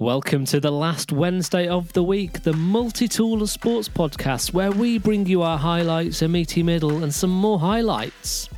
Welcome to the last Wednesday of the week, the multi tool of sports podcast, where we bring you our highlights, a meaty middle, and some more highlights.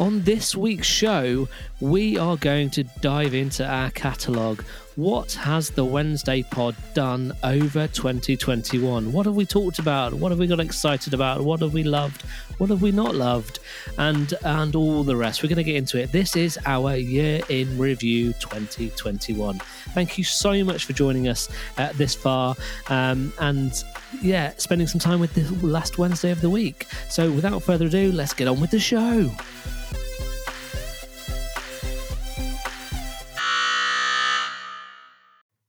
On this week's show, we are going to dive into our catalogue. What has the Wednesday pod done over 2021? What have we talked about? What have we got excited about? What have we loved? What have we not loved? And and all the rest. We're going to get into it. This is our year in review 2021. Thank you so much for joining us uh, this far. Um, and yeah, spending some time with the last Wednesday of the week. So without further ado, let's get on with the show.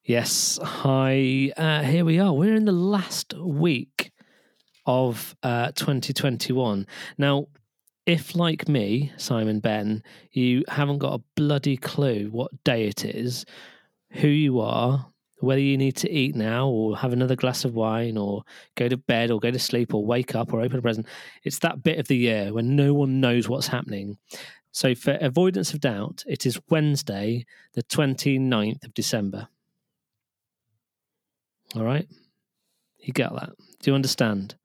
Yes, hi. Uh, here we are. We're in the last week of uh, 2021. Now, if like me, Simon Ben, you haven't got a bloody clue what day it is, who you are, whether you need to eat now or have another glass of wine or go to bed or go to sleep or wake up or open a present, it's that bit of the year when no one knows what's happening. So, for avoidance of doubt, it is Wednesday, the 29th of December. All right. You get that? Do you understand?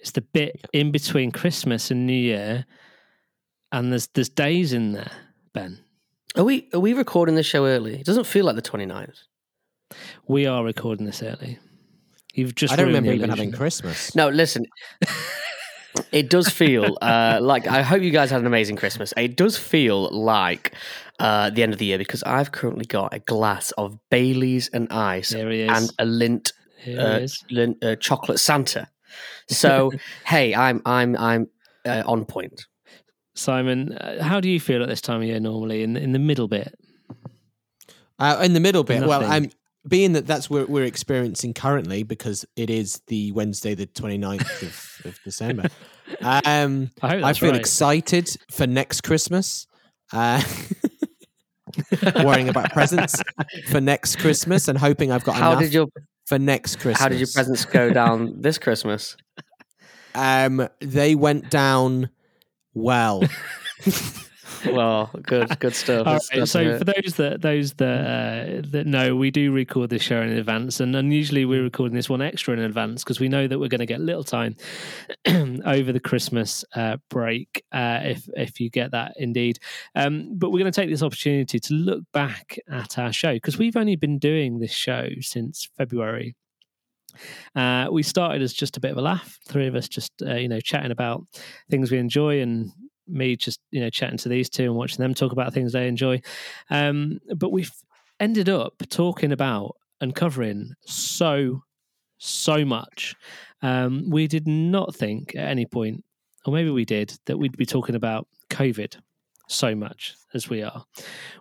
It's the bit in between Christmas and New Year, and there's there's days in there, Ben. Are we are we recording the show early? It doesn't feel like the 29th. We are recording this early. You've just I don't remember even having Christmas. No, listen. it does feel uh, like I hope you guys had an amazing Christmas. It does feel like uh, the end of the year because I've currently got a glass of Bailey's and ice he is. and a Lindt, uh, Lindt uh, chocolate Santa. So hey, I'm I'm I'm uh, on point. Simon, uh, how do you feel at this time of year normally in in the middle bit? Uh, in the middle bit, well, I'm being that that's what we're experiencing currently because it is the Wednesday, the 29th of, of December. Um, I hope I feel right. excited for next Christmas. Uh, worrying about presents for next Christmas and hoping I've got How enough did your for next Christmas. how did your presents go down this Christmas? Um, they went down well. Well, good good stuff. All right, so to for those that those that uh, that know, we do record this show in advance, and unusually we're recording this one extra in advance because we know that we're going to get little time over the Christmas uh, break, uh, if if you get that indeed. Um, but we're going to take this opportunity to look back at our show because we've only been doing this show since February. Uh, we started as just a bit of a laugh, three of us just uh, you know chatting about things we enjoy and me just you know chatting to these two and watching them talk about things they enjoy. Um, but we've ended up talking about and covering so so much. Um, we did not think at any point, or maybe we did, that we'd be talking about COVID so much as we are.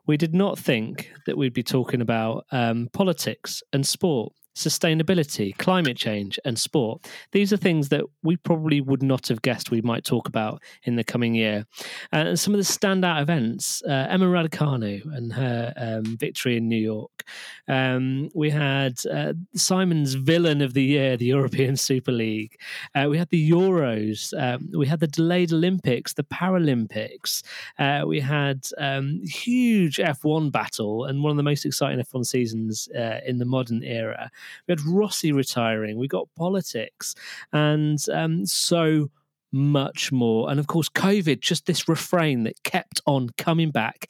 We did not think that we'd be talking about um, politics and sport, sustainability, climate change, and sport. These are things that we probably would not have guessed we might talk about in the coming year. Uh, and some of the standout events uh, Emma Raducanu and her um, victory in New York. Um, we had uh, Simon's villain of the year, the European Super League. Uh, we had the Euros. Um, we had the delayed Olympics, the Paralympics. Uh, we had um, huge F1 battle and one of the most exciting F1 seasons uh, in the modern era. We had Rossi retiring. We got politics and um, so much more. And of course, COVID, just this refrain that kept on coming back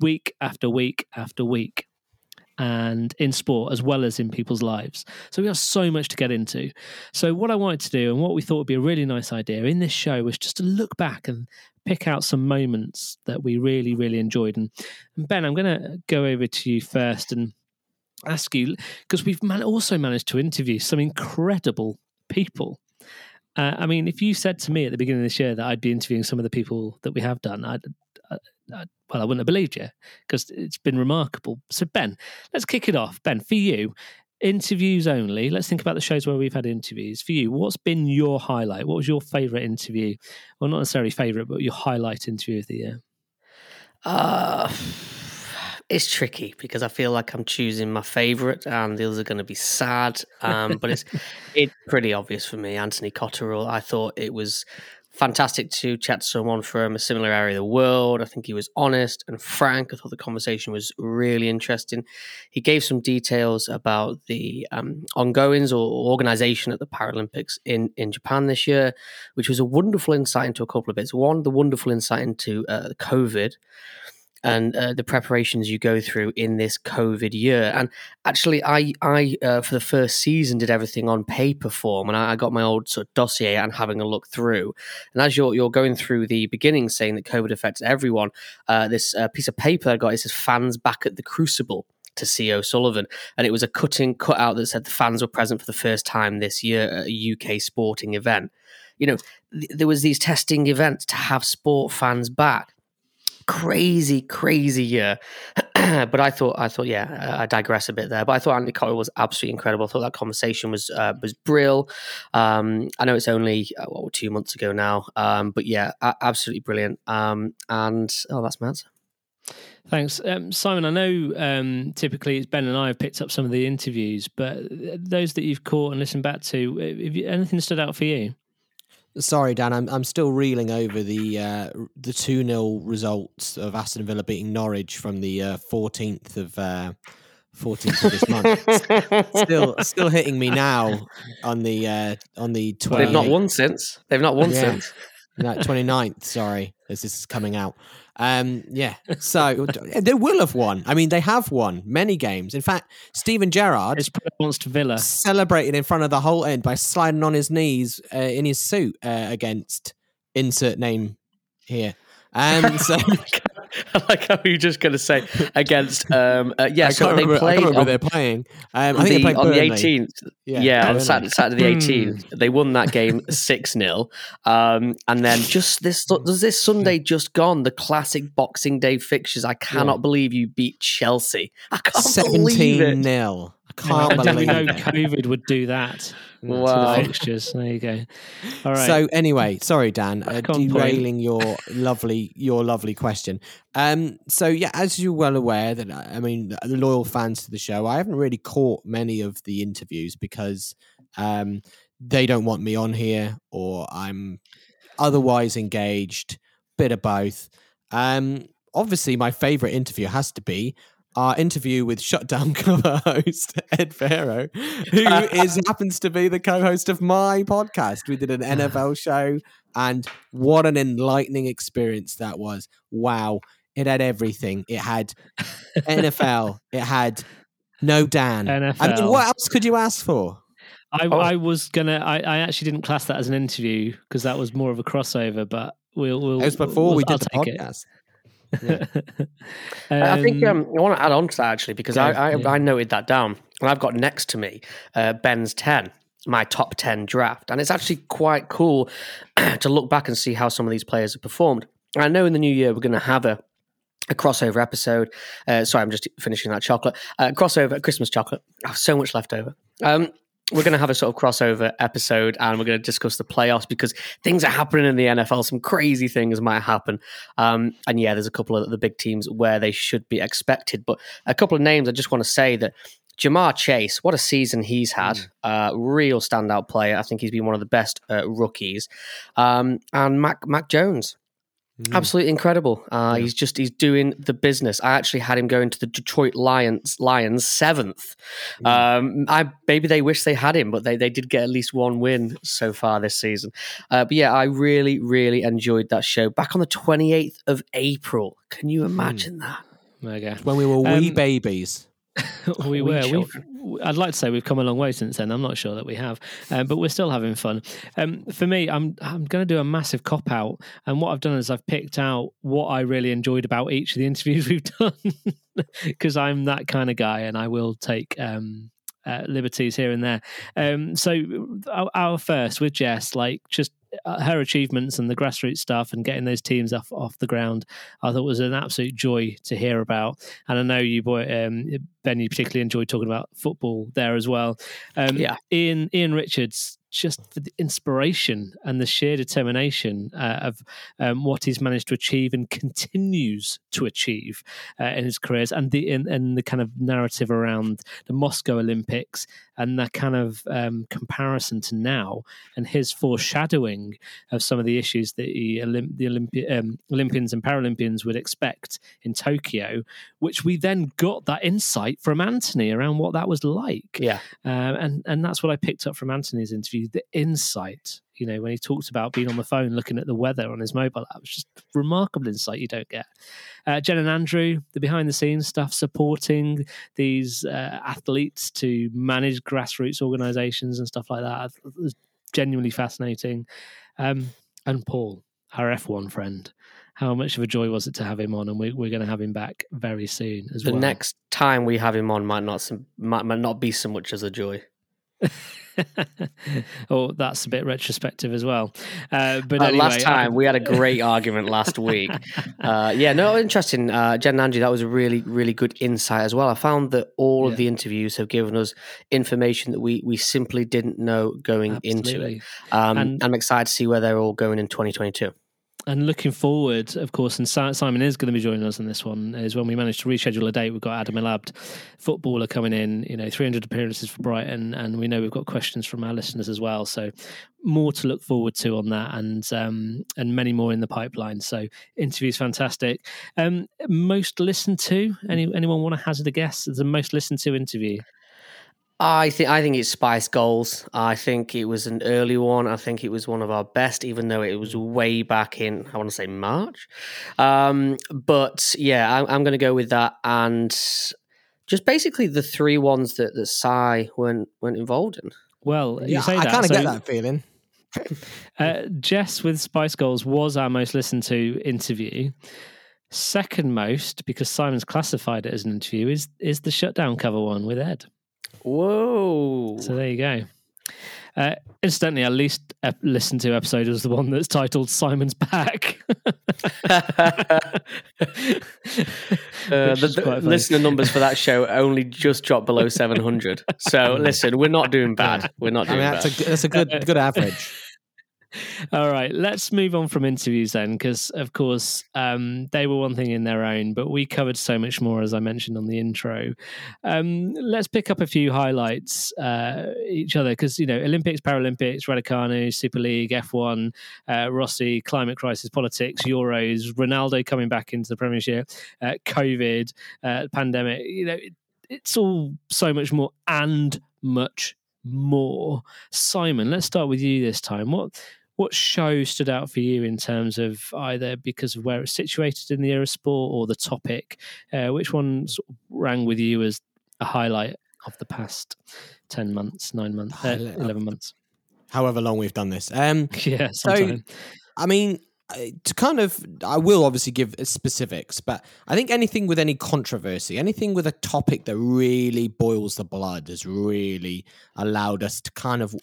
week after week after week. And in sport as well as in people's lives. So we have so much to get into. So, what I wanted to do and what we thought would be a really nice idea in this show was just to look back and pick out some moments that we really, really enjoyed. And, and Ben, I'm going to go over to you first and ask you because we've man- also managed to interview some incredible people. Uh, I mean, if you said to me at the beginning of this year that I'd be interviewing some of the people that we have done, I'd, I, I, well, I wouldn't have believed you because it's been remarkable. So, Ben, let's kick it off. Ben, for you, interviews only. Let's think about the shows where we've had interviews. For you, what's been your highlight? What was your favourite interview? Well, not necessarily favourite, but your highlight interview of the year. Uh, it's tricky because I feel like I'm choosing my favourite, and the others are going to be sad. Um, but it's it's pretty obvious for me. Anthony Cotterill. I thought it was fantastic to chat to someone from a similar area of the world. I think he was honest and frank. I thought the conversation was really interesting. He gave some details about the um, ongoings or organization at the Paralympics in, in Japan this year, which was a wonderful insight into a couple of bits. One, the wonderful insight into uh, COVID and uh, the preparations you go through in this COVID year. And actually, I, I uh, for the first season did everything on paper form, and I, I, got my old sort of dossier and having a look through. And as you're you're going through the beginning, saying that COVID affects everyone, uh, this uh, piece of paper I got it says "Fans back at the Crucible." To C. O'Sullivan, and it was a cutting cutout that said the fans were present for the first time this year at a UK sporting event. You know, th- there was these testing events to have sport fans back crazy, crazy year. but I thought, I thought, yeah, I digress a bit there. But I thought Andy Cole was absolutely incredible. I thought that conversation was uh, was brill. Um, I know it's only uh, what two months ago now, um, but yeah, absolutely brilliant. Um, and oh, that's answer. Thanks, um, Simon. I know um, typically it's Ben and I have picked up some of the interviews, but those that you've caught and listened back to, have you, anything stood out for you? Sorry, Dan. I'm I'm still reeling over the uh, the two 0 results of Aston Villa beating Norwich from the fourteenth uh, of uh, fourteenth of this month. still still hitting me now on the uh, on the 20th. They've not won since. They've not won yeah. since. No, 29th, sorry, as this is coming out. Um, yeah, so they will have won. I mean, they have won many games. In fact, Steven Gerrard pronounced Villa celebrated in front of the whole end by sliding on his knees uh, in his suit uh, against insert name here. Um, so I like how you're just going to say against. Um, uh, yeah, so remember, they played. On, they're playing. Um, I think the, on the 18th. Yeah, yeah on Saturday, Saturday, the 18th, hmm. they won that game six 0 um, and then just this does this Sunday just gone the classic Boxing Day fixtures. I cannot yeah. believe you beat Chelsea. I can't 17 believe it. 0 can't I believe know COVID would do that wow. to the fixtures. There you go. All right. So anyway, sorry, Dan, uh, derailing your lovely your lovely question. Um, so yeah, as you're well aware that I mean, the loyal fans to the show, I haven't really caught many of the interviews because um, they don't want me on here, or I'm otherwise engaged. Bit of both. Um, obviously, my favorite interview has to be our interview with Shutdown cover host Ed Farrow, who is happens to be the co-host of my podcast. We did an NFL show, and what an enlightening experience that was! Wow, it had everything. It had NFL. It had no Dan. NFL. I mean, what else could you ask for? I, oh. I was gonna. I, I, actually didn't class that as an interview because that was more of a crossover. But we'll. we'll it was before we'll, we did I'll the podcast. It. Yeah. um, I think um, I want to add on to that actually because I, I, yeah. I, noted that down and I've got next to me uh, Ben's 10, my top 10 draft. And it's actually quite cool to look back and see how some of these players have performed. I know in the new year we're going to have a a crossover episode. Uh, sorry, I'm just finishing that chocolate. Uh, crossover, Christmas chocolate. I have so much left over. Um, we're going to have a sort of crossover episode and we're going to discuss the playoffs because things are happening in the NFL. Some crazy things might happen. Um, and yeah, there's a couple of the big teams where they should be expected. But a couple of names I just want to say that Ja'Marr Chase, what a season he's had. Mm. Uh, real standout player. I think he's been one of the best uh, rookies. Um, and Mac, Mac Jones. Mm. Absolutely incredible. Uh, yeah. He's just he's doing the business. I actually had him going to the Detroit Lions Lions seventh. Mm. Um, I maybe they wish they had him, but they they did get at least one win so far this season. Uh, but yeah, I really really enjoyed that show. Back on the twenty eighth of April. Can you hmm. imagine mm. that? Okay. When we were wee um, babies. we were. I'd like to say we've come a long way since then. I'm not sure that we have, um, but we're still having fun. Um, for me, I'm I'm going to do a massive cop out, and what I've done is I've picked out what I really enjoyed about each of the interviews we've done, because I'm that kind of guy, and I will take um, uh, liberties here and there. Um, so our, our, first with Jess, like just uh, her achievements and the grassroots stuff and getting those teams off off the ground, I thought was an absolute joy to hear about. And I know you, boy, um, Ben, you particularly enjoyed talking about football there as well. Um, yeah, Ian Ian Richards just for the inspiration and the sheer determination uh, of um, what he's managed to achieve and continues to achieve uh, in his careers, and the in, and the kind of narrative around the Moscow Olympics and that kind of um, comparison to now, and his foreshadowing of some of the issues that he, Olymp- the Olympi- um, Olympians and Paralympians would expect in Tokyo, which we then got that insight from Anthony around what that was like. Yeah, uh, and and that's what I picked up from Anthony's interview the insight. You know, when he talked about being on the phone looking at the weather on his mobile app, it's just remarkable insight you don't get. Uh, Jen and Andrew, the behind the scenes stuff, supporting these uh, athletes to manage grassroots organizations and stuff like that, was genuinely fascinating. Um, and Paul, our F1 friend, how much of a joy was it to have him on? And we, are going to have him back very soon as the well. The next time we have him on might not might, might not be so much as a joy. oh, that's a bit retrospective as well. Uh, but uh, anyway, last time we had a great argument last week. Uh, yeah, no, interesting. Uh, Jen and Angie, that was a really, really good insight as well. I found that all yeah. of the interviews have given us information that we we simply didn't know going Absolutely. into it. Um, and I'm excited to see where they're all going in 2022 and looking forward, of course, and Simon is going to be joining us on this one. Is when we managed to reschedule a date. We've got Adam El-Abd, footballer, coming in. You know, 300 appearances for Brighton, and we know we've got questions from our listeners as well. So more to look forward to on that, and um, and many more in the pipeline. So interviews fantastic. Um, most listened to. Any anyone want to hazard a guess? The most listened to interview. I think I think it's Spice Goals. I think it was an early one. I think it was one of our best, even though it was way back in I want to say March. Um, but yeah, I, I'm going to go with that, and just basically the three ones that that Sai weren't weren't involved in. Well, yeah, I kind of so, get that feeling. uh, Jess with Spice Goals was our most listened to interview. Second most, because Simon's classified it as an interview, is is the shutdown cover one with Ed. Whoa! So there you go. Uh, incidentally, our least ep- listened to episode was the one that's titled "Simon's Back." uh, the, the listener numbers for that show only just dropped below seven hundred. So listen, we're not doing bad. We're not doing I mean, bad. That's a, that's a good good average. All right, let's move on from interviews then, because of course um, they were one thing in their own, but we covered so much more, as I mentioned on the intro. Um, let's pick up a few highlights uh, each other, because you know Olympics, Paralympics, Raducanu, Super League, F1, uh, Rossi, climate crisis, politics, Euros, Ronaldo coming back into the Premiership, uh, COVID, uh, pandemic. You know, it, it's all so much more and much more. Simon, let's start with you this time. What what show stood out for you in terms of either because of where it's situated in the era sport or the topic? Uh, which ones rang with you as a highlight of the past 10 months, nine months, uh, 11 months? However long we've done this. Um, yeah, sometime. so, I mean, to kind of, I will obviously give specifics, but I think anything with any controversy, anything with a topic that really boils the blood has really allowed us to kind of,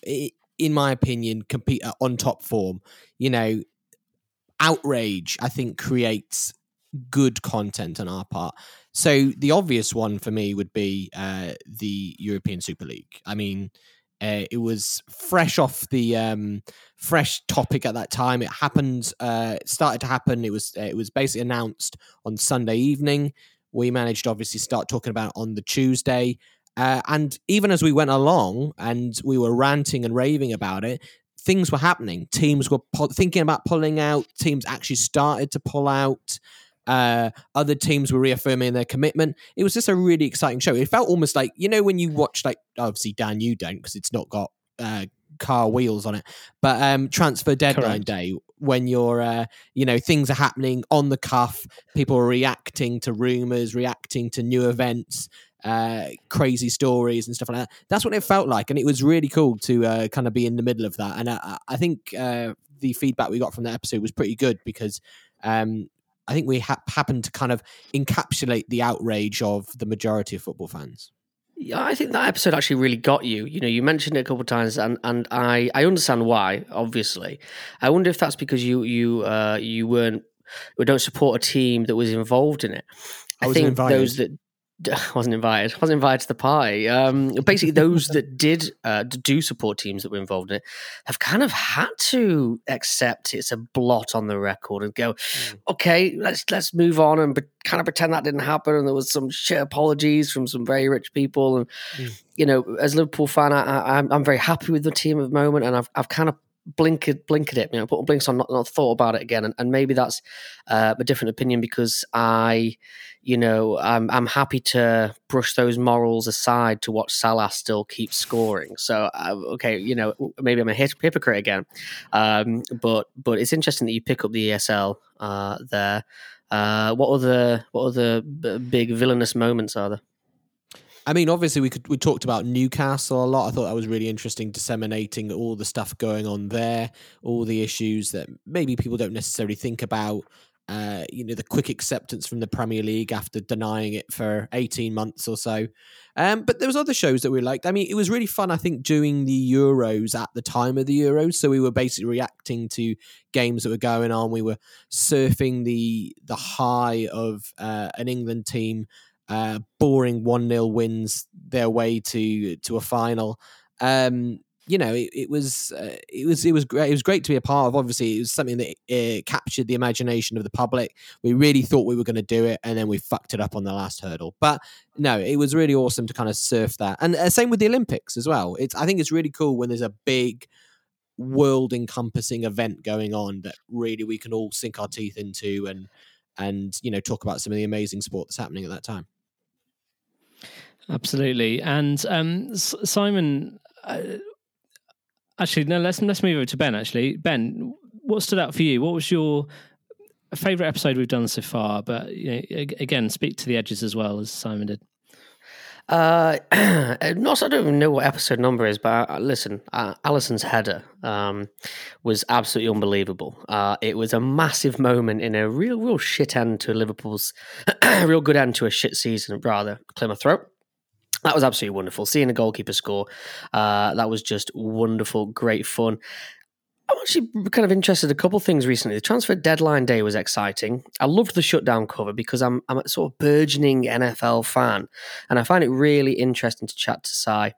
in my opinion, compete on top form. You know, outrage, I think, creates good content on our part. So the obvious one for me would be uh, the European Super League. I mean, uh, it was fresh off the um, fresh topic at that time. It happened, uh, started to happen. It was uh, it was basically announced on Sunday evening. We managed obviously start talking about on the Tuesday. Uh, and even as we went along and we were ranting and raving about it, things were happening. Teams were po- thinking about pulling out. Teams actually started to pull out. Uh, other teams were reaffirming their commitment. It was just a really exciting show. It felt almost like you know when you watch like obviously Dan, you don't because it's not got uh, car wheels on it, but um, transfer deadline Correct. day when you're uh, you know things are happening on the cuff, people are reacting to rumors, reacting to new events uh, crazy stories and stuff like that. That's what it felt like, and it was really cool to uh, kind of be in the middle of that. And I, I think uh, the feedback we got from that episode was pretty good because um, I think we ha- happened to kind of encapsulate the outrage of the majority of football fans. Yeah, I think that episode actually really got you. You know, you mentioned it a couple of times, and, and I, I understand why. Obviously, I wonder if that's because you you uh, you weren't we don't support a team that was involved in it. I, I think invited. those that wasn't invited. wasn't invited to the party. Um, basically, those that did uh, do support teams that were involved in it have kind of had to accept it's a blot on the record and go, mm. okay, let's let's move on and kind of pretend that didn't happen. And there was some shit apologies from some very rich people. And mm. you know, as a Liverpool fan, I, I, I'm very happy with the team at the moment, and I've I've kind of blinkered blinkered it, you know, put blinks on, not, not thought about it again, and, and maybe that's uh, a different opinion because I, you know, I'm I'm happy to brush those morals aside to watch Salah still keep scoring. So uh, okay, you know, maybe I'm a hypocrite again, um, but but it's interesting that you pick up the ESL uh, there. Uh, what other what other big villainous moments are there? I mean, obviously, we could we talked about Newcastle a lot. I thought that was really interesting, disseminating all the stuff going on there, all the issues that maybe people don't necessarily think about. Uh, you know, the quick acceptance from the Premier League after denying it for eighteen months or so. Um, but there was other shows that we liked. I mean, it was really fun. I think doing the Euros at the time of the Euros, so we were basically reacting to games that were going on. We were surfing the the high of uh, an England team uh, boring one 0 wins their way to to a final. Um, you know, it, it was uh, it was it was great. It was great to be a part of. Obviously, it was something that uh, captured the imagination of the public. We really thought we were going to do it, and then we fucked it up on the last hurdle. But no, it was really awesome to kind of surf that, and uh, same with the Olympics as well. It's I think it's really cool when there's a big world encompassing event going on that really we can all sink our teeth into and and you know talk about some of the amazing sport that's happening at that time. Absolutely. And um, Simon, uh, actually, no. Let's let's move over to Ben. Actually, Ben, what stood out for you? What was your favorite episode we've done so far? But you know, again, speak to the edges as well as Simon did. Uh, not I don't even know what episode number is, but uh, listen, uh, Alisson's header um, was absolutely unbelievable. Uh, it was a massive moment in a real, real shit end to Liverpool's real good end to a shit season. Rather, clear my throat that was absolutely wonderful. Seeing a goalkeeper score, uh, that was just wonderful, great fun. I'm actually kind of interested in a couple of things recently. The transfer deadline day was exciting. I loved the shutdown cover because I'm I'm a sort of burgeoning NFL fan, and I find it really interesting to chat to Si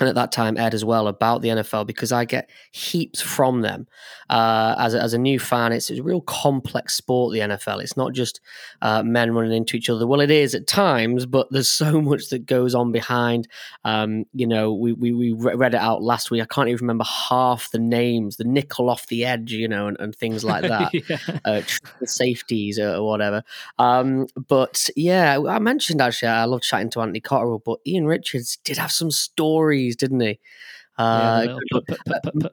and at that time Ed as well about the NFL because I get heaps from them. Uh, as, a, as a new fan, it's a real complex sport, the NFL. It's not just uh, men running into each other. Well, it is at times, but there's so much that goes on behind. Um, you know, we, we, we, read it out last week. I can't even remember half the names, the nickel off the edge, you know, and, and things like that, yeah. uh, safeties or, or whatever. Um, but yeah, I mentioned actually, I love chatting to Anthony Cotterill, but Ian Richards did have some stories didn't he? Uh, yeah,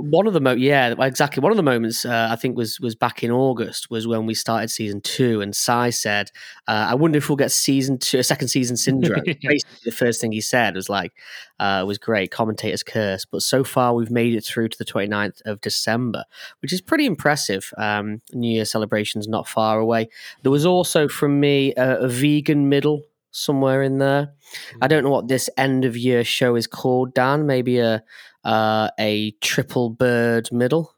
one of the mo- yeah exactly. One of the moments uh, I think was was back in August was when we started season two and Si said uh, I wonder if we'll get season two a second season syndrome. Basically the first thing he said was like uh, was great commentator's curse but so far we've made it through to the 29th of December which is pretty impressive um, New Year celebrations not far away. There was also from me a vegan middle somewhere in there. I don't know what this end of year show is called, Dan. Maybe a uh, a triple bird middle.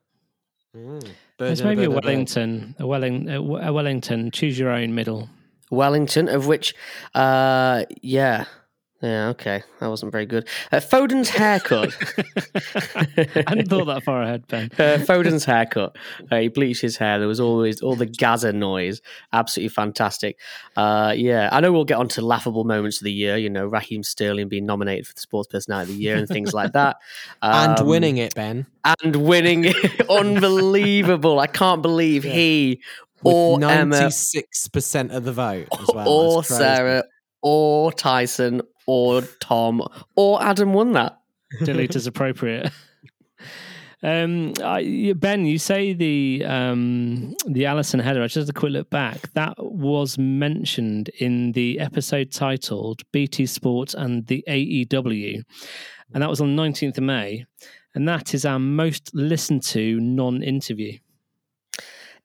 Mm. There's maybe a, a Wellington, a, Welling, a Wellington. Choose your own middle. Wellington, of which, uh, yeah, yeah, okay. That wasn't very good. Uh, Foden's haircut. I hadn't thought that far ahead, Ben. Uh, Foden's haircut. Uh, he bleached his hair. There was always all the Gazza noise. Absolutely fantastic. Uh, yeah, I know we'll get on to laughable moments of the year. You know, Raheem Sterling being nominated for the Sports Personality of the Year and things like that. Um, and winning it, Ben. And winning it. Unbelievable. I can't believe yeah. he With or 96% Emma, of the vote as well. Or Sarah or Tyson or Tom or Adam won that. Delete as appropriate. Um, I, ben, you say the um, the Alisson header. I just a quick look back. That was mentioned in the episode titled "BT Sport and the AEW," and that was on nineteenth of May. And that is our most listened to non-interview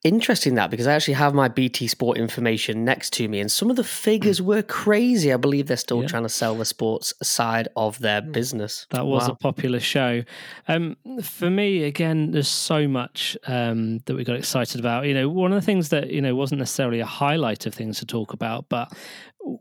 interesting that because I actually have my BT Sport information next to me, and some of the figures were crazy. I believe they're still yeah. trying to sell the sports side of their hmm. business. That was wow. a popular show. Um, for me, again, there's so much um, that we got excited about. You know, one of the things that you know wasn't necessarily a highlight of things to talk about, but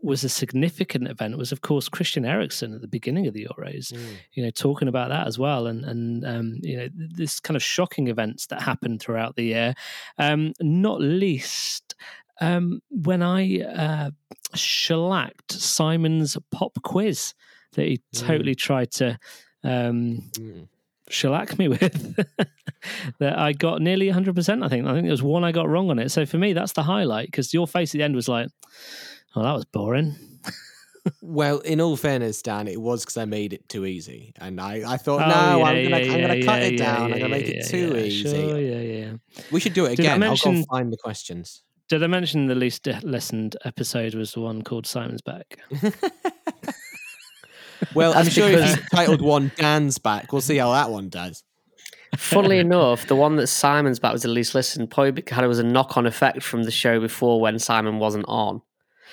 was a significant event was, of course, Christian Eriksen at the beginning of the Euros. Mm. You know, talking about that as well, and and um, you know this kind of shocking events that happened throughout the year, um, not least. Um, when I uh, shellacked Simon's pop quiz that he mm. totally tried to um, mm. shellac me with, that I got nearly 100%, I think. I think there was one I got wrong on it. So for me, that's the highlight because your face at the end was like, Oh, that was boring. well, in all fairness, Dan, it was because I made it too easy, and I, I thought, oh, no, yeah, I'm gonna, yeah, I'm gonna cut it down. I'm gonna make it too easy. Sure, yeah, yeah. We should do it again. Mention, I'll go find the questions. Did I mention the least listened episode was the one called Simon's Back? well, I'm sure because... if you titled one Dan's Back, we'll see how that one does. Funnily enough, the one that Simon's back was the least listened probably because it was a knock on effect from the show before when Simon wasn't on.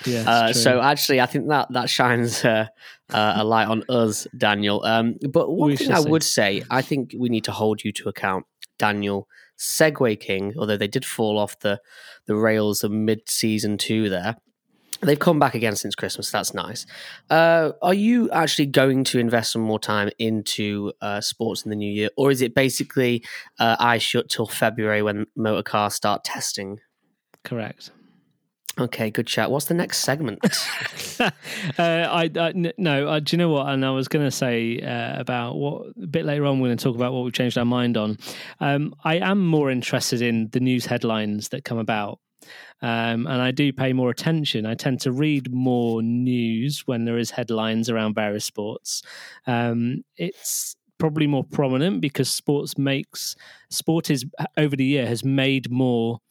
Yeah. Uh, so actually, I think that that shines uh, uh, a light on us, Daniel. Um, but one we thing I would say, I think we need to hold you to account, Daniel Segway King. Although they did fall off the the rails of mid season two there. They've come back again since Christmas. That's nice. Uh, are you actually going to invest some more time into uh, sports in the new year, or is it basically uh, eyes shut till February when motor cars start testing? Correct. Okay, good chat. What's the next segment? uh, I, I n- no. Uh, do you know what? And I was going to say uh, about what a bit later on. We're going to talk about what we've changed our mind on. Um, I am more interested in the news headlines that come about, um, and I do pay more attention. I tend to read more news when there is headlines around various sports. Um, it's probably more prominent because sports makes sport is over the year has made more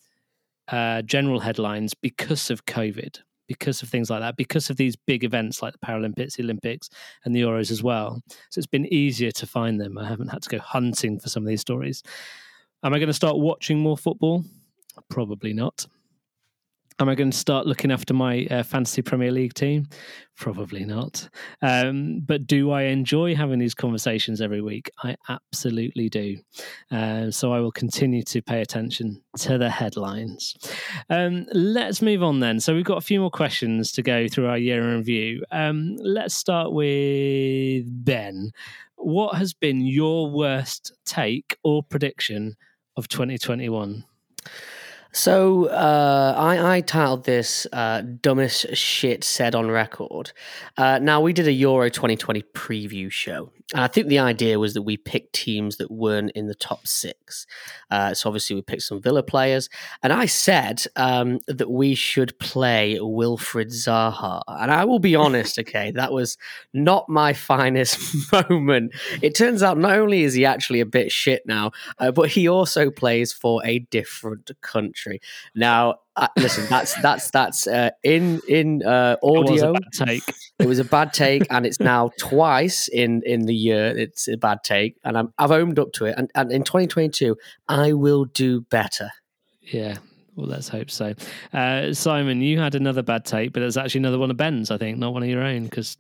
uh, general headlines because of COVID, because of things like that, because of these big events like the Paralympics, the Olympics, and the Euros as well. So it's been easier to find them. I haven't had to go hunting for some of these stories. Am I going to start watching more football? Probably not. Am I going to start looking after my uh, fantasy Premier League team? Probably not. Um, but do I enjoy having these conversations every week? I absolutely do. Uh, so I will continue to pay attention to the headlines. Um, let's move on then. So we've got a few more questions to go through our year in review. Um, let's start with Ben. What has been your worst take or prediction of 2021? So uh, I, I titled this uh, "Dumbest Shit Said on Record." Uh, now we did a Euro 2020 preview show, and I think the idea was that we picked teams that weren't in the top six. Uh, so obviously we picked some Villa players, and I said um, that we should play Wilfried Zaha. And I will be honest, okay, that was not my finest moment. It turns out not only is he actually a bit shit now, uh, but he also plays for a different country. Now, uh, listen, that's that's that's uh, in in uh, audio. It take. It was a bad take, and it's now twice in in the year. It's a bad take, and I'm, I've owned up to it. And, and in 2022, I will do better. Yeah, well, let's hope so. Uh, Simon, you had another bad take, but it's actually another one of Ben's, I think, not one of your own, because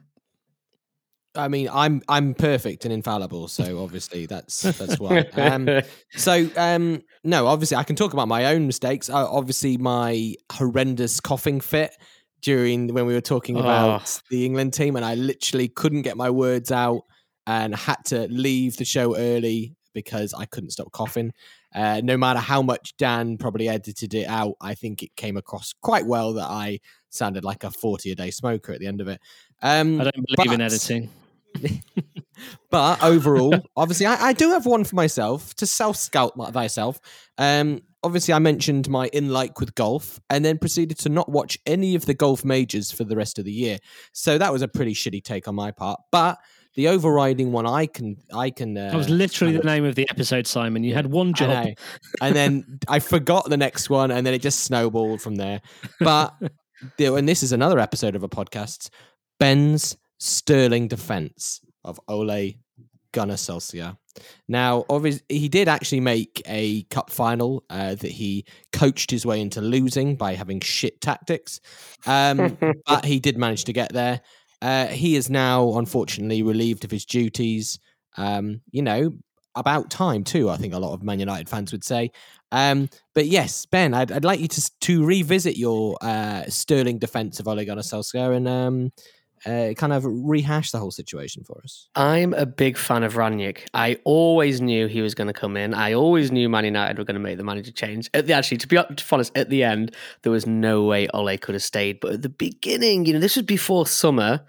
I mean, I'm I'm perfect and infallible, so obviously that's that's why. Um, so um, no, obviously I can talk about my own mistakes. Uh, obviously, my horrendous coughing fit during when we were talking about oh. the England team, and I literally couldn't get my words out and had to leave the show early because I couldn't stop coughing. Uh, no matter how much Dan probably edited it out, I think it came across quite well that I sounded like a 40 a day smoker at the end of it. Um, I don't believe but, in editing. but overall, obviously, I, I, do have one for myself to self scout myself. Um, obviously, I mentioned my in like with golf, and then proceeded to not watch any of the golf majors for the rest of the year. So that was a pretty shitty take on my part. But the overriding one, I can, I can. Uh, that was literally the name of the episode, Simon. You had one job, and then I forgot the next one, and then it just snowballed from there. But and this is another episode of a podcast. Ben's sterling defense of Ole Gunnar Solskjaer. Now, obviously, he did actually make a cup final uh, that he coached his way into losing by having shit tactics, um, but he did manage to get there. Uh, he is now, unfortunately, relieved of his duties. Um, you know, about time too. I think a lot of Man United fans would say. Um, but yes, Ben, I'd, I'd like you to to revisit your uh, sterling defense of Ole Gunnar Solskjaer and um, uh, kind of rehash the whole situation for us. I'm a big fan of Rangnick. I always knew he was going to come in. I always knew Man United were going to make the manager change. The, actually, to be, to be honest, at the end, there was no way Ole could have stayed. But at the beginning, you know, this was before summer.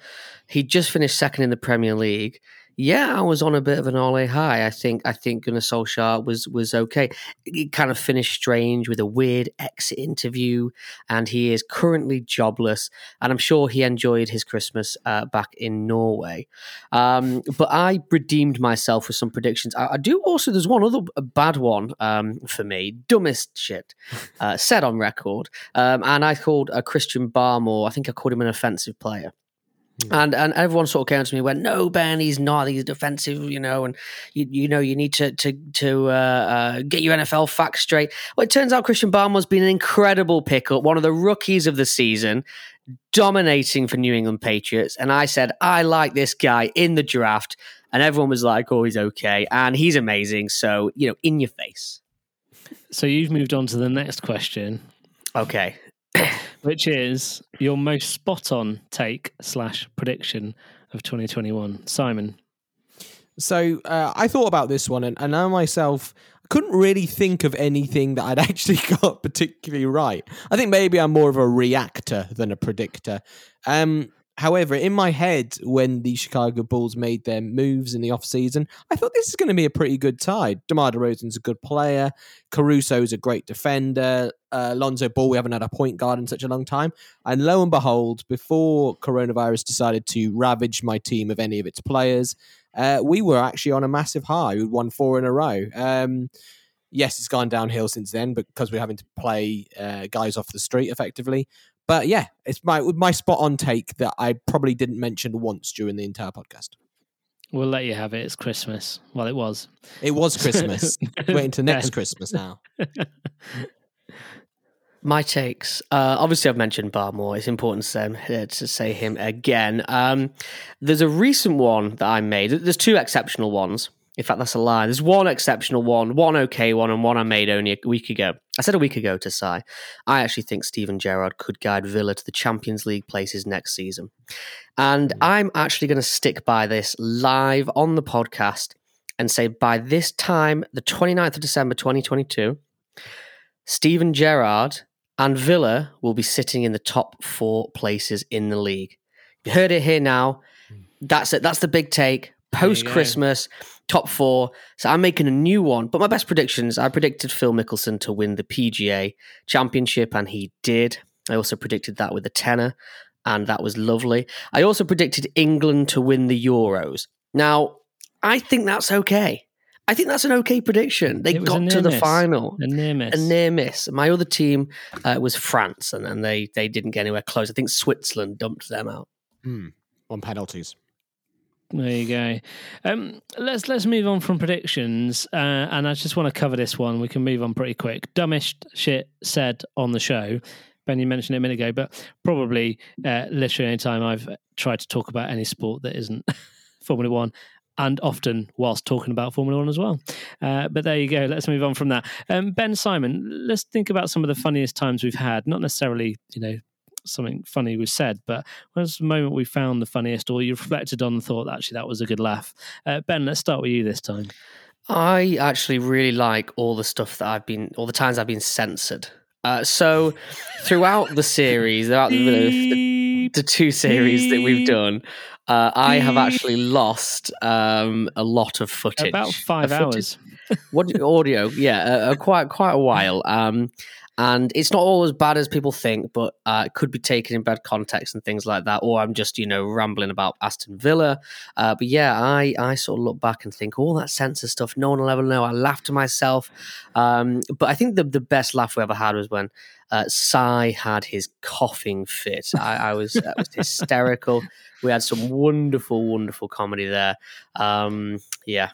He just finished second in the Premier League yeah, I was on a bit of an Ole high. I think I think Gunnar Solskjaer was was okay. It kind of finished strange with a weird exit interview, and he is currently jobless. And I'm sure he enjoyed his Christmas uh, back in Norway. Um, but I redeemed myself with some predictions. I, I do also. There's one other bad one um, for me. Dumbest shit uh, said on record, um, and I called a uh, Christian Barmore. I think I called him an offensive player. And and everyone sort of came to me and went, no, Ben, he's not. He's defensive, you know, and you you know you need to to to uh, uh, get your NFL facts straight. Well, it turns out Christian Barmore's been an incredible pickup, one of the rookies of the season, dominating for New England Patriots. And I said I like this guy in the draft, and everyone was like, oh, he's okay, and he's amazing. So you know, in your face. So you've moved on to the next question. Okay which is your most spot on take slash prediction of 2021. Simon. So uh, I thought about this one, and, and I myself couldn't really think of anything that I'd actually got particularly right. I think maybe I'm more of a reactor than a predictor. Um, However, in my head, when the Chicago Bulls made their moves in the offseason, I thought this is going to be a pretty good tie. DeMar DeRozan's a good player. Caruso's a great defender. Uh, Lonzo Ball, we haven't had a point guard in such a long time. And lo and behold, before coronavirus decided to ravage my team of any of its players, uh, we were actually on a massive high. We'd won four in a row. Um, yes, it's gone downhill since then because we're having to play uh, guys off the street effectively. But yeah, it's my my spot on take that I probably didn't mention once during the entire podcast. We'll let you have it. It's Christmas. Well, it was. It was Christmas. Waiting to next Christmas now. My takes. Uh, obviously, I've mentioned Barmore. It's important to say, uh, to say him again. Um, there's a recent one that I made. There's two exceptional ones. In fact, that's a lie. There's one exceptional one, one okay one, and one I made only a week ago. I said a week ago to Sai, I actually think Steven Gerrard could guide Villa to the Champions League places next season. And. I'm actually going to stick by this live on the podcast and say by this time, the 29th of December 2022, Steven Gerrard and Villa will be sitting in the top four places in the league. You heard it here now. Mm. That's it. That's the big take. Post Christmas top four. So I'm making a new one. But my best predictions, I predicted Phil Mickelson to win the PGA Championship, and he did. I also predicted that with the tenner, and that was lovely. I also predicted England to win the Euros. Now, I think that's okay. I think that's an okay prediction. They got to the miss. final. A near miss. A near miss. My other team uh, was France, and, and they, they didn't get anywhere close. I think Switzerland dumped them out. Mm, on penalties. There you go. Um, let's let's move on from predictions, uh, and I just want to cover this one. We can move on pretty quick. Dumbest shit said on the show. Ben, you mentioned it a minute ago, but probably uh, literally any time I've tried to talk about any sport that isn't Formula One, and often whilst talking about Formula One as well. Uh, but there you go. Let's move on from that. Um, ben Simon, let's think about some of the funniest times we've had. Not necessarily, you know, something funny was said, but when's the moment we found the funniest or you reflected on and thought, actually, that was a good laugh? Uh, ben, let's start with you this time. I actually really like all the stuff that I've been, all the times I've been censored. Uh, so throughout the series, throughout the, the, the, two series that we've done, uh, I have actually lost um, a lot of footage. About five hours. what audio? Yeah, uh, quite quite a while. Um, and it's not all as bad as people think, but uh, it could be taken in bad context and things like that. Or I'm just, you know, rambling about Aston Villa. Uh, but yeah, I, I sort of look back and think, all that censor stuff, no one will ever know. I laugh to myself. Um, but I think the, the best laugh we ever had was when uh, Sai had his coughing fit. I, I was, was hysterical. We had some wonderful, wonderful comedy there. Um, yeah.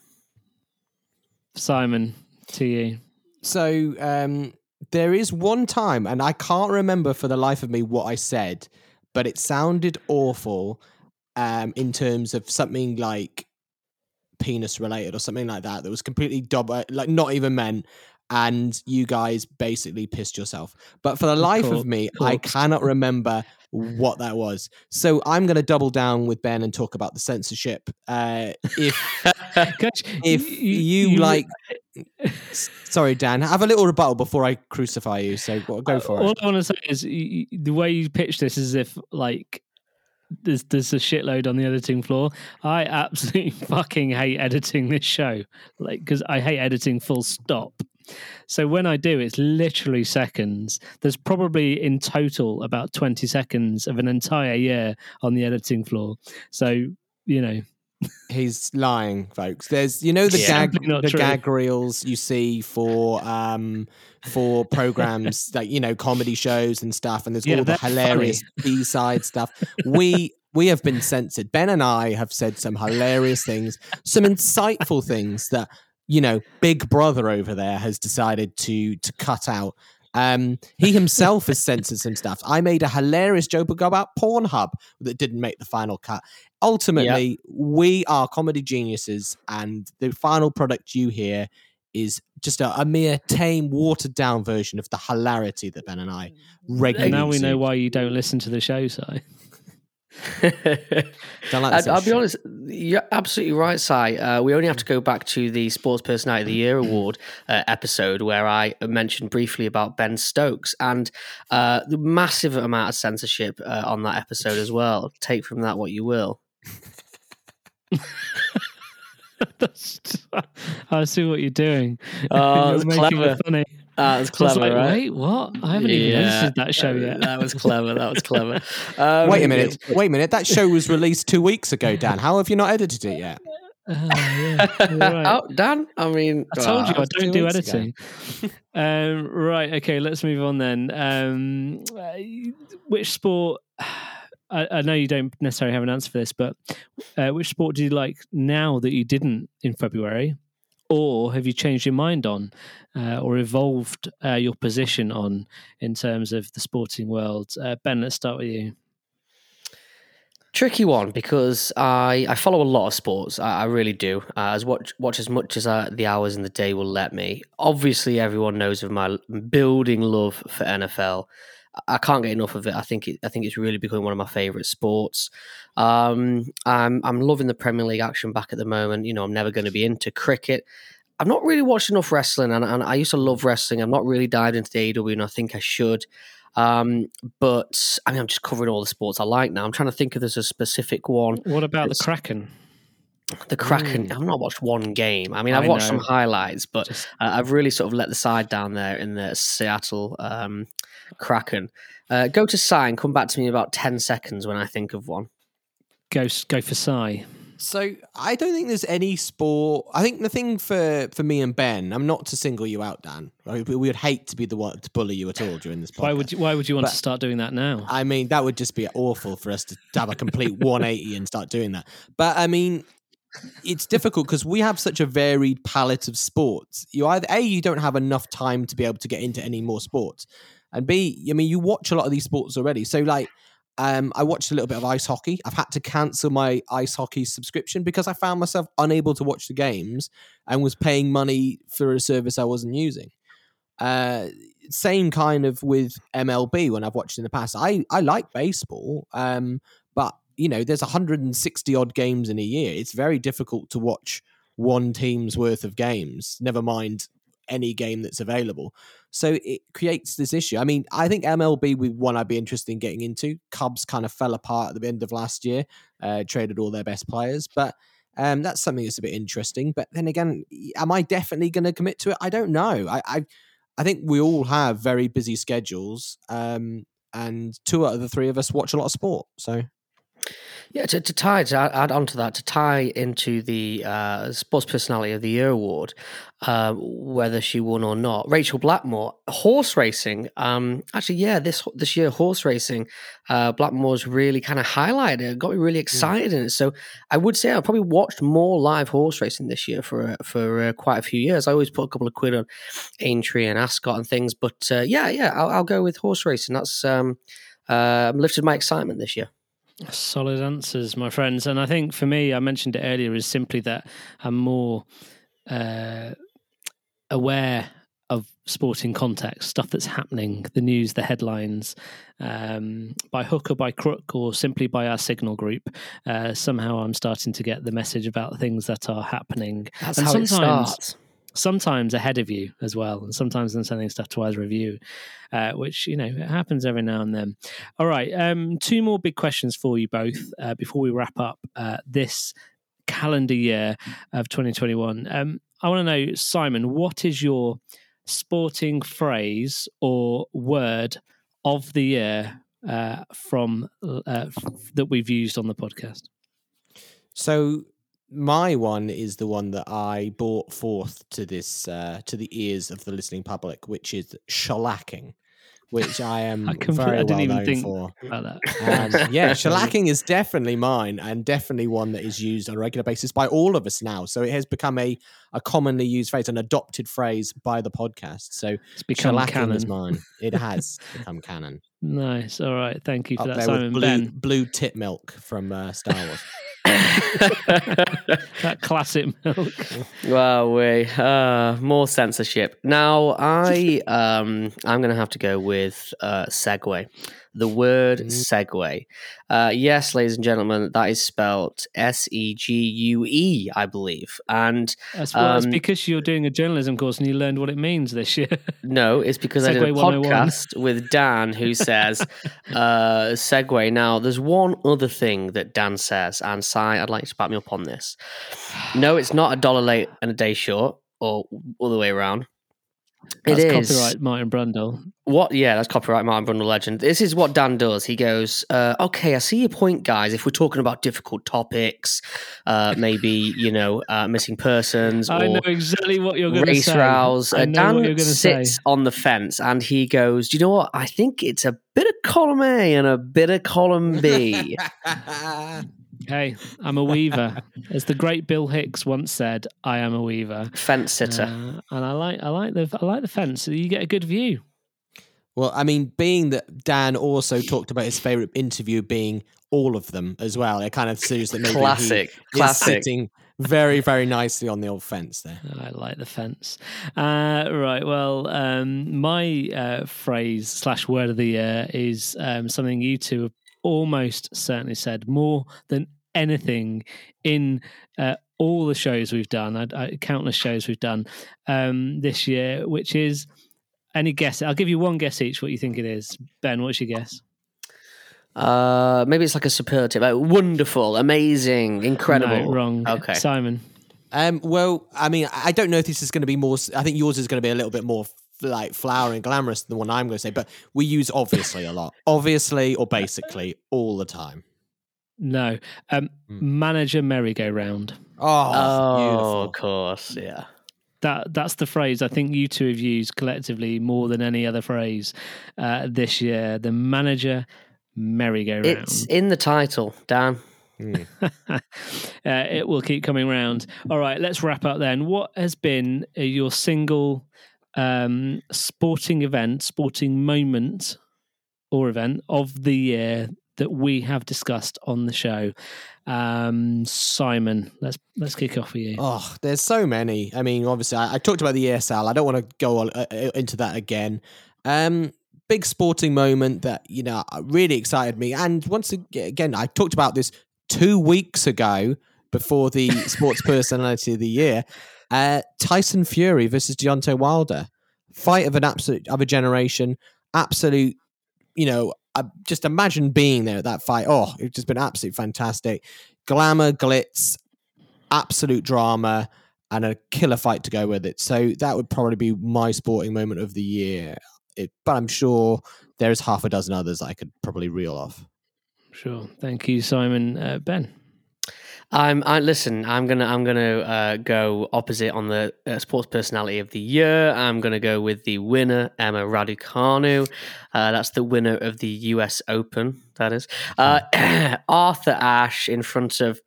Simon, to you. So, um, there is one time, and I can't remember for the life of me what I said, but it sounded awful um, in terms of something like penis related or something like that that was completely double, like not even meant. and you guys basically pissed yourself. But for the life cool. of me, cool. I cannot remember what that was. So I'm going to double down with Ben and talk about the censorship. Uh, if if you, you, you like, sorry, Dan, have a little rebuttal before I crucify you. So go for uh, it. All I want to say is the way you pitch this is if like there's there's a shitload on the editing floor. I absolutely fucking hate editing this show, like because I hate editing. Full stop. So when I do, it's literally seconds. There's probably in total about 20 seconds of an entire year on the editing floor. So, you know. He's lying, folks. There's, you know, the yeah, gag, the true. gag reels you see for um for programs like you know comedy shows and stuff, and there's yeah, all the hilarious B side stuff. We we have been censored. Ben and I have said some hilarious things, some insightful things that you know, Big Brother over there has decided to to cut out. Um, he himself has censored some stuff. I made a hilarious joke about Pornhub that didn't make the final cut. Ultimately, yep. we are comedy geniuses, and the final product you hear is just a, a, mere tame, watered down version of the hilarity that Ben and I regularly. And now we know why you don't listen to the show, so. like I'll be honest, you're absolutely right, Si. Uh, we only have to go back to the Sports Personality of the Year award uh, episode where I mentioned briefly about Ben Stokes and uh, the massive amount of censorship uh, on that episode as well. Take from that what you will. I see what you're doing. Oh, it's clever. funny. That was clever, like, right? Wait, what? I haven't even edited that show yet. That was clever. That was clever. Um, wait a minute. Wait a minute. That show was released two weeks ago, Dan. How have you not edited it yet? Uh, yeah, right. oh, Dan. I mean, I told you I don't do editing. um, right. Okay. Let's move on then. Um, uh, which sport? I, I, know you don't necessarily have an answer for this, but uh, which sport do you like now that you didn't in February? Or have you changed your mind on uh, or evolved uh, your position on in terms of the sporting world? Uh, ben, let's start with you. Tricky one because I, I follow a lot of sports. I, I really do. Uh, as watch watch as much as uh, the hours in the day will let me. Obviously, everyone knows of my building love for NFL. I can't get enough of it. I think it, I think it's really becoming one of my favourite sports. Um, I'm I'm loving the Premier League action back at the moment. You know, I'm never going to be into cricket. I've not really watched enough wrestling, and, and I used to love wrestling. I'm not really dived into the AEW, and I think I should. Um, but I mean, I'm just covering all the sports I like now. I'm trying to think if there's a specific one. What about the Kraken? The Kraken. Mm. I've not watched one game. I mean, I've I watched know. some highlights, but just... uh, I've really sort of let the side down there in the Seattle um, Kraken. Uh, go to sign. Come back to me in about ten seconds when I think of one. Go go for Si. So I don't think there's any sport. I think the thing for for me and Ben, I'm not to single you out, Dan. We would hate to be the one to bully you at all during this podcast. Why would you, Why would you want but, to start doing that now? I mean, that would just be awful for us to, to have a complete 180 and start doing that. But I mean, it's difficult because we have such a varied palette of sports. You either a you don't have enough time to be able to get into any more sports, and b I mean you watch a lot of these sports already. So like um, I watched a little bit of ice hockey. I've had to cancel my ice hockey subscription because I found myself unable to watch the games and was paying money for a service I wasn't using. Uh, same kind of with MLB when I've watched in the past. I, I like baseball, um, but you know, there's 160 odd games in a year. It's very difficult to watch one team's worth of games. Never mind any game that's available. So it creates this issue. I mean, I think MLB would one I'd be interested in getting into. Cubs kind of fell apart at the end of last year, uh, traded all their best players, but um, that's something that's a bit interesting. But then again, am I definitely going to commit to it? I don't know. I, I, I think we all have very busy schedules, um, and two out of the three of us watch a lot of sport. So yeah, to, to tie to add on to that, to tie into the uh, Sports Personality of the Year award, uh, whether she won or not, Rachel Blackmore, horse racing. Um, actually, yeah, this this year horse racing, uh, Blackmore's really kind of highlighted it, got me really hmm. excited mm. in it. So I would say I probably watched more live horse racing this year for for uh, quite a few years. I always put a couple of quid on Aintree and Ascot and things, but uh, yeah, yeah, I'll, I'll, go with horse racing. That's um, uh, lifted my excitement this year. Solid answers, my friends. And I think for me, I mentioned it earlier, is simply that I'm more uh, aware of sporting context, stuff that's happening, the news, the headlines, um, by hook or by crook, or simply by our signal group. Uh, somehow, I'm starting to get the message about things that are happening. That's and how it starts. Sometimes ahead of you as well, and sometimes I'm sending stuff to either you, uh, which you know it happens every now and then. All right, um, two more big questions for you both uh, before we wrap up uh, this calendar year of 2021. Um, I want to know, Simon, what is your sporting phrase or word of the year uh, from uh, that we've used on the podcast? So my one is the one that I brought forth to this uh, to the ears of the listening public, which is shellacking which I am I very I well known for. Um, yeah, shellacking is definitely mine, and definitely one that is used on a regular basis by all of us now. So it has become a a commonly used phrase, an adopted phrase by the podcast. So it's become shellacking canon. is mine. It has become canon. Nice. All right. Thank you for Up that, Simon. Blue, ben. blue tit milk from uh, Star Wars. That classic milk. Well, we uh, more censorship. Now, I um, I'm going to have to go with uh, segue the word mm. segue. Uh, yes, ladies and gentlemen, that is spelled S E G U E, I believe. And that's, well, um, that's because you're doing a journalism course and you learned what it means this year. no, it's because I did a podcast with Dan who says uh, segue. Now, there's one other thing that Dan says, and Si, I'd like to back me up on this. No, it's not a dollar late and a day short, or all the way around. That's it is. copyright Martin Brundle. What? Yeah, that's copyright Martin Brundle legend. This is what Dan does. He goes, uh, "Okay, I see your point, guys. If we're talking about difficult topics, uh, maybe you know, uh, missing persons, I know exactly what you're going to say. Race rows. Uh, Dan sits say. on the fence and he goes, "Do you know what? I think it's a bit of column A and a bit of column B." Hey, I'm a weaver. As the great Bill Hicks once said, I am a weaver. Fence sitter. Uh, and I like I like the I like the fence. You get a good view. Well, I mean, being that Dan also talked about his favorite interview being all of them as well, it kind of shows that maybe classic, he classic. is sitting very, very nicely on the old fence there. I like the fence. Uh, right. Well, um, my uh, phrase slash word of the year is um, something you two have almost certainly said more than anything in uh, all the shows we've done, I, I, countless shows we've done um, this year, which is any guess? I'll give you one guess each. What you think it is, Ben? What's your guess? Uh, maybe it's like a superlative. Like wonderful, amazing, incredible. No, wrong. Okay, Simon. Um, well, I mean, I don't know if this is going to be more. I think yours is going to be a little bit more like flowery and glamorous than the one I'm going to say, but we use obviously a lot, obviously or basically all the time. No, um, mm. manager merry-go-round. Oh, oh of course, yeah. That that's the phrase I think you two have used collectively more than any other phrase uh, this year. The manager merry-go-round. It's in the title, Dan. Mm. uh, it will keep coming round. All right, let's wrap up then. What has been uh, your single um, sporting event, sporting moment or event of the year that we have discussed on the show. Um, Simon, let's let's kick off with you. Oh, there's so many. I mean, obviously, I, I talked about the ESL. I don't want to go on, uh, uh, into that again. Um, big sporting moment that you know really excited me. And once again, I talked about this two weeks ago before the Sports Personality of the Year. Uh, Tyson Fury versus Deontay Wilder, fight of an absolute of a generation, absolute. You know, I just imagine being there at that fight. Oh, it's just been absolutely fantastic. Glamour, glitz, absolute drama, and a killer fight to go with it. So that would probably be my sporting moment of the year. It, but I'm sure there's half a dozen others I could probably reel off. Sure. Thank you, Simon. Uh, ben. I'm. I listen. I'm gonna. I'm gonna uh, go opposite on the uh, sports personality of the year. I'm gonna go with the winner, Emma Raducanu. Uh, that's the winner of the U.S. Open. That is uh, Arthur Ashe in front of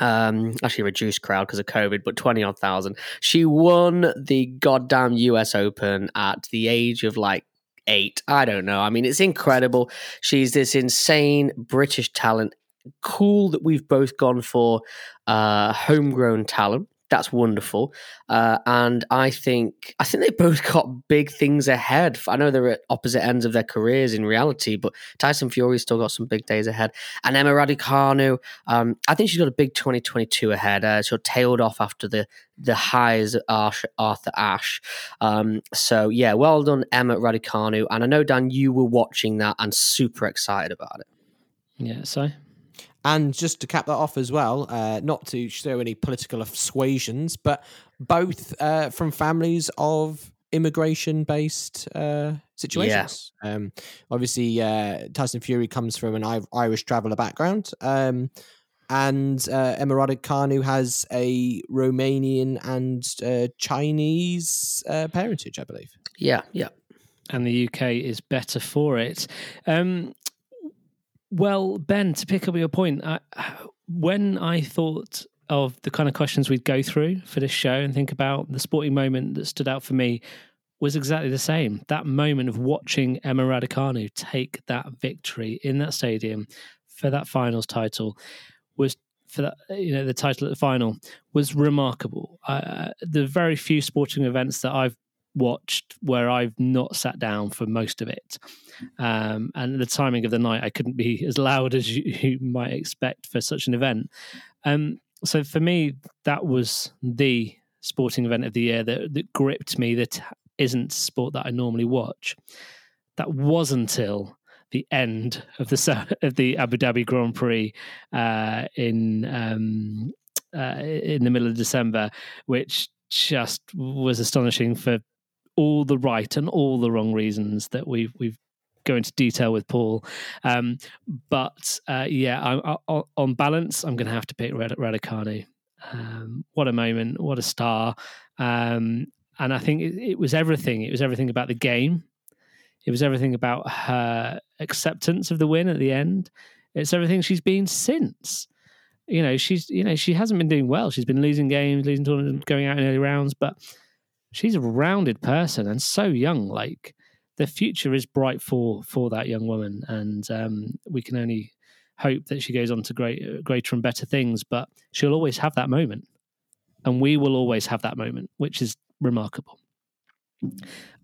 um, actually reduced crowd because of COVID, but 20 odd thousand. She won the goddamn US Open at the age of like eight. I don't know. I mean, it's incredible. She's this insane British talent, cool that we've both gone for uh, homegrown talent. that's wonderful. Uh, and I think I think they both got big things ahead. I know they're at opposite ends of their careers in reality, but Tyson Fury's still got some big days ahead. And Emma Raducanu, um, I think she's got a big 2022 ahead. Uh, she tailed off after the the highs of Arthur Ashe. Um, so yeah, well done, Emma Raducanu. And I know Dan, you were watching that and super excited about it. Yeah, so and just to cap that off as well, uh, not to show any political persuasions, but both uh, from families of immigration based uh, situations. Yeah. Um, obviously, uh, Tyson Fury comes from an Irish traveller background. Um, and uh, Emma Raducanu has a Romanian and uh, Chinese uh, parentage, I believe. Yeah, yeah. And the UK is better for it. Um, well, Ben, to pick up your point, I, when I thought of the kind of questions we'd go through for this show and think about the sporting moment that stood out for me was exactly the same. That moment of watching Emma Raducanu take that victory in that stadium for that finals title was for that you know the title at the final was remarkable. Uh, the very few sporting events that I've watched where I've not sat down for most of it. Um, and the timing of the night, I couldn't be as loud as you, you might expect for such an event. Um, so for me, that was the sporting event of the year that, that gripped me. That isn't sport that I normally watch. That was until the end of the of the Abu Dhabi Grand Prix uh, in um, uh, in the middle of December, which just was astonishing for all the right and all the wrong reasons that we've we've go into detail with Paul. Um, but uh, yeah, I, I, on balance, I'm going to have to pick Rad- Raducanu. Um, what a moment! What a star! Um, and I think it, it, was everything. It was everything about the game. It was everything about her acceptance of the win at the end. It's everything she's been since. You know, she's you know she hasn't been doing well. She's been losing games, losing tournaments, going out in early rounds, but she's a rounded person and so young. Like the future is bright for for that young woman, and um, we can only hope that she goes on to great, greater and better things. But she'll always have that moment, and we will always have that moment, which is remarkable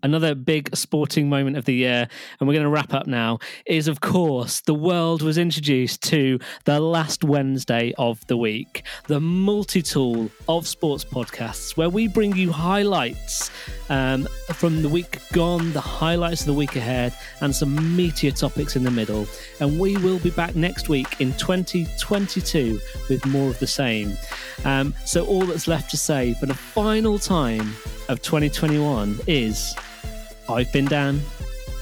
another big sporting moment of the year, and we're going to wrap up now, is of course the world was introduced to the last Wednesday of the week, the multi tool of sports podcasts, where we bring you highlights um, from the week gone, the highlights of the week ahead, and some meatier topics in the middle. And we will be back next week in 2022 with more of the same. Um, so, all that's left to say for the final time of 2021 is I've been Dan.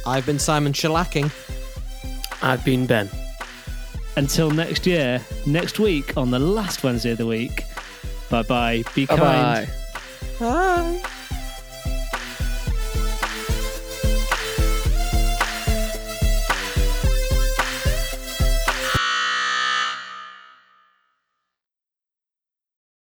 I've been Simon Shellacking. I've been Ben. Until next year, next week on the last Wednesday of the week. Bye bye. Be Bye-bye. kind. Bye.